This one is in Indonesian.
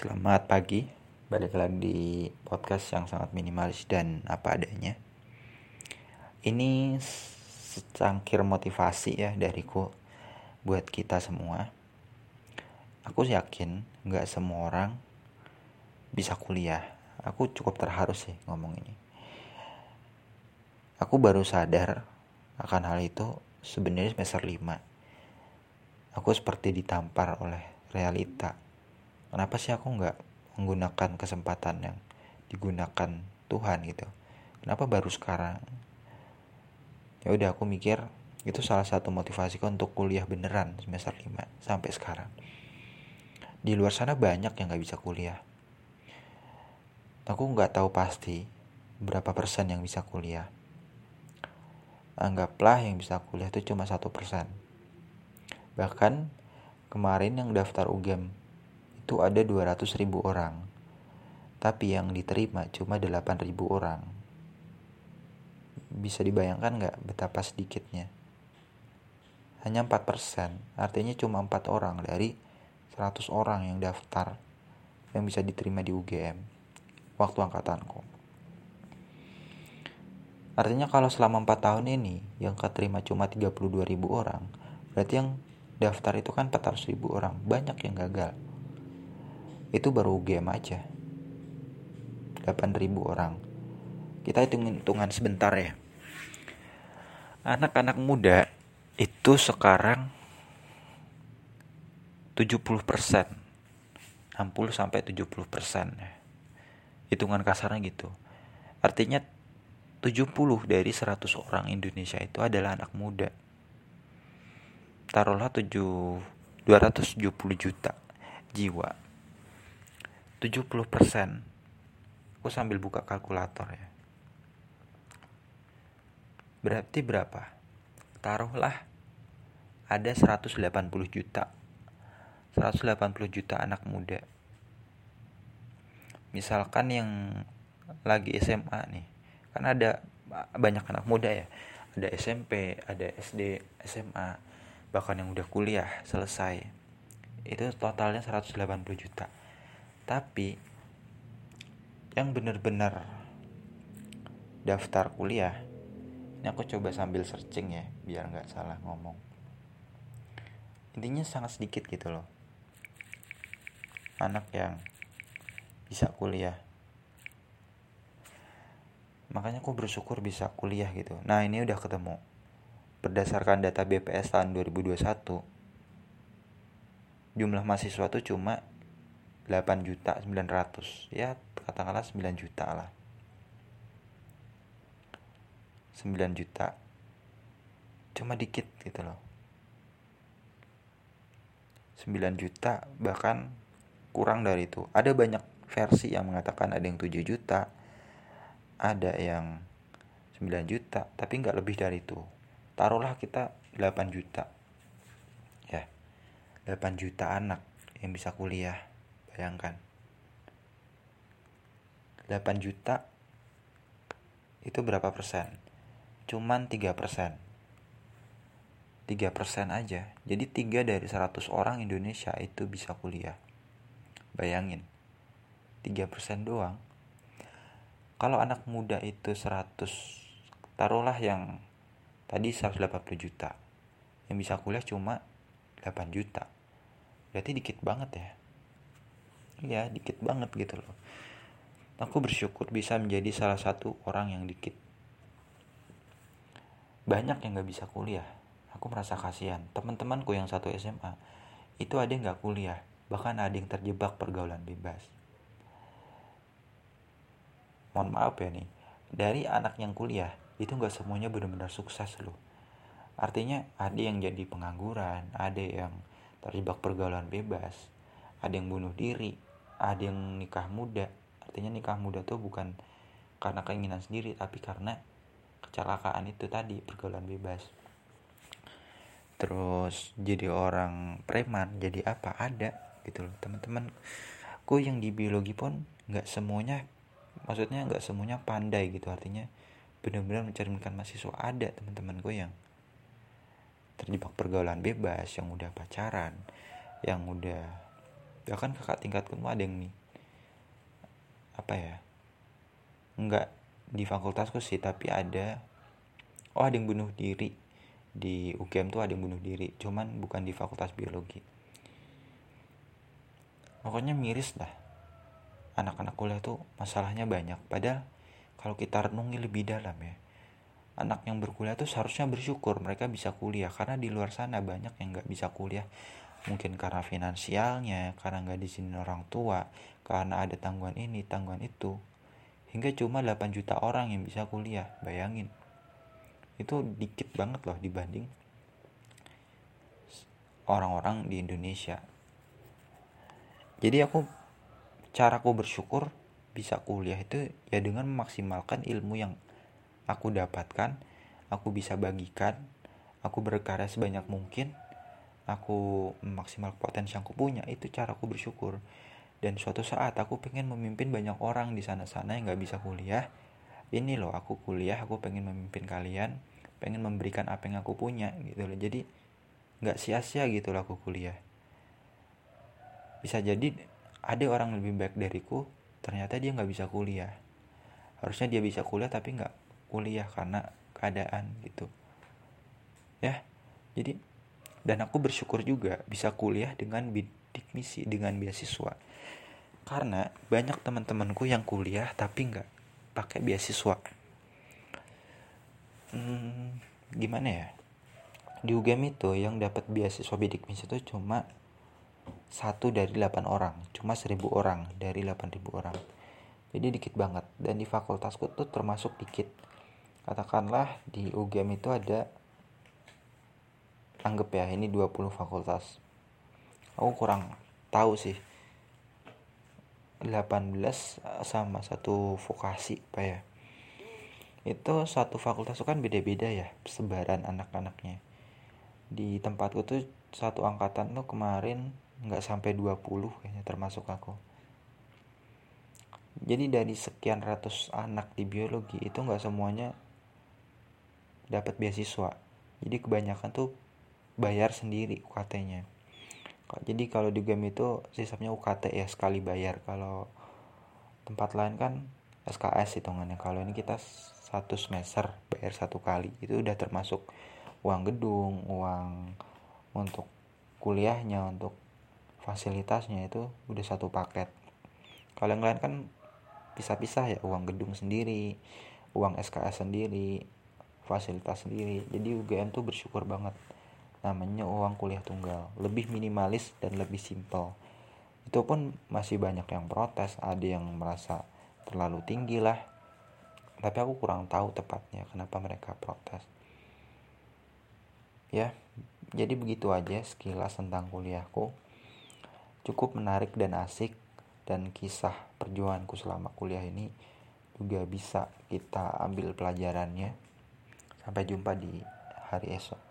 Selamat pagi, balik lagi di podcast yang sangat minimalis dan apa adanya. Ini secangkir motivasi ya dariku buat kita semua. Aku yakin nggak semua orang bisa kuliah. Aku cukup terharu sih ngomong ini. Aku baru sadar akan hal itu sebenarnya semester 5. Aku seperti ditampar oleh realita kenapa sih aku nggak menggunakan kesempatan yang digunakan Tuhan gitu? Kenapa baru sekarang? Ya udah aku mikir itu salah satu motivasiku untuk kuliah beneran semester 5 sampai sekarang. Di luar sana banyak yang nggak bisa kuliah. Aku nggak tahu pasti berapa persen yang bisa kuliah. Anggaplah yang bisa kuliah itu cuma satu persen. Bahkan kemarin yang daftar UGM itu ada 200 ribu orang. Tapi yang diterima cuma 8 ribu orang. Bisa dibayangkan nggak betapa sedikitnya? Hanya 4 persen, artinya cuma 4 orang dari 100 orang yang daftar yang bisa diterima di UGM waktu angkatanku. Artinya kalau selama 4 tahun ini yang keterima cuma 32 ribu orang, berarti yang daftar itu kan 400 ribu orang, banyak yang gagal itu baru UGM aja. 8000 orang. Kita hitung hitungan sebentar ya. Anak-anak muda itu sekarang 70 persen. 60 sampai 70 persen. Hitungan kasarnya gitu. Artinya 70 dari 100 orang Indonesia itu adalah anak muda. Taruhlah 7 270 juta jiwa 70% aku sambil buka kalkulator ya. Berarti berapa? Taruhlah ada 180 juta. 180 juta anak muda. Misalkan yang lagi SMA nih kan ada banyak anak muda ya. Ada SMP ada SD SMA bahkan yang udah kuliah selesai. Itu totalnya 180 juta tapi yang benar-benar daftar kuliah ini aku coba sambil searching ya biar nggak salah ngomong. Intinya sangat sedikit gitu loh. Anak yang bisa kuliah. Makanya aku bersyukur bisa kuliah gitu. Nah ini udah ketemu. Berdasarkan data BPS tahun 2021 jumlah mahasiswa tuh cuma 8 juta 900 ya katakanlah 9 juta lah. 9 juta. Cuma dikit gitu loh. 9 juta bahkan kurang dari itu. Ada banyak versi yang mengatakan ada yang 7 juta ada yang 9 juta tapi nggak lebih dari itu. Taruhlah kita 8 juta. Ya 8 juta anak yang bisa kuliah Bayangkan. 8 juta itu berapa persen? Cuman 3 persen. 3 persen aja. Jadi 3 dari 100 orang Indonesia itu bisa kuliah. Bayangin. 3 persen doang. Kalau anak muda itu 100, taruhlah yang tadi 180 juta. Yang bisa kuliah cuma 8 juta. Berarti dikit banget ya ya dikit banget gitu loh. Aku bersyukur bisa menjadi salah satu orang yang dikit. Banyak yang gak bisa kuliah. Aku merasa kasihan. Teman-temanku yang satu SMA itu ada yang gak kuliah. Bahkan ada yang terjebak pergaulan bebas. Mohon maaf ya nih. Dari anak yang kuliah itu gak semuanya benar-benar sukses loh. Artinya ada yang jadi pengangguran ada yang terjebak pergaulan bebas ada yang bunuh diri ada yang nikah muda. Artinya nikah muda tuh bukan karena keinginan sendiri tapi karena kecelakaan itu tadi pergaulan bebas. Terus jadi orang preman jadi apa? Ada gitu loh teman-teman. Ku yang di biologi pun nggak semuanya maksudnya nggak semuanya pandai gitu. Artinya benar-benar mencerminkan mahasiswa ada teman-teman gue yang terjebak pergaulan bebas yang udah pacaran yang udah bahkan kakak tingkatku tuh ada yang nih apa ya enggak di fakultasku sih tapi ada. Oh ada yang bunuh diri. Di UGM tuh ada yang bunuh diri cuman bukan di fakultas biologi. Pokoknya miris lah anak-anak kuliah tuh masalahnya banyak. Padahal kalau kita renungi lebih dalam ya anak yang berkuliah tuh seharusnya bersyukur mereka bisa kuliah. Karena di luar sana banyak yang nggak bisa kuliah mungkin karena finansialnya karena nggak diizinin orang tua karena ada tanggungan ini tanggungan itu. Hingga cuma 8 juta orang yang bisa kuliah bayangin. Itu dikit banget loh dibanding orang-orang di Indonesia. Jadi aku caraku bersyukur bisa kuliah itu ya dengan memaksimalkan ilmu yang aku dapatkan aku bisa bagikan aku berkarya sebanyak mungkin aku maksimal potensi yang aku punya itu cara aku bersyukur. Dan suatu saat aku pengen memimpin banyak orang di sana-sana yang nggak bisa kuliah. Ini loh aku kuliah aku pengen memimpin kalian pengen memberikan apa yang aku punya gitu loh. Jadi nggak sia-sia gitu loh aku kuliah. Bisa jadi ada orang lebih baik dariku ternyata dia nggak bisa kuliah. Harusnya dia bisa kuliah tapi nggak kuliah karena keadaan gitu. Ya jadi dan aku bersyukur juga bisa kuliah dengan bidik misi dengan beasiswa. Karena banyak teman-temanku yang kuliah tapi nggak pakai beasiswa. Hmm, gimana ya? Di UGM itu yang dapat beasiswa bidik misi itu cuma satu dari 8 orang. Cuma 1000 orang dari 8000 orang. Jadi dikit banget. Dan di fakultasku tuh termasuk dikit. Katakanlah di UGM itu ada anggap ya ini 20 fakultas. Aku kurang tahu sih. 18 sama satu vokasi pak ya. Itu satu fakultas itu kan beda-beda ya sebaran anak-anaknya. Di tempatku tuh satu angkatan tuh kemarin nggak sampai 20 kayaknya termasuk aku. Jadi dari sekian ratus anak di biologi itu nggak semuanya dapat beasiswa. Jadi kebanyakan tuh bayar sendiri UKT-nya jadi kalau di game itu sistemnya UKT ya sekali bayar. Kalau tempat lain kan SKS hitungannya. Kalau ini kita satu semester bayar satu kali. Itu udah termasuk uang gedung uang untuk kuliahnya untuk fasilitasnya itu udah satu paket. Kalau yang lain kan pisah-pisah ya uang gedung sendiri uang SKS sendiri fasilitas sendiri. Jadi UGM tuh bersyukur banget namanya uang kuliah tunggal. Lebih minimalis dan lebih simpel. Itu pun masih banyak yang protes ada yang merasa terlalu tinggi lah. Tapi aku kurang tahu tepatnya kenapa mereka protes. Ya jadi begitu aja sekilas tentang kuliahku. Cukup menarik dan asik dan kisah perjuanganku selama kuliah ini juga bisa kita ambil pelajarannya. Sampai jumpa di hari esok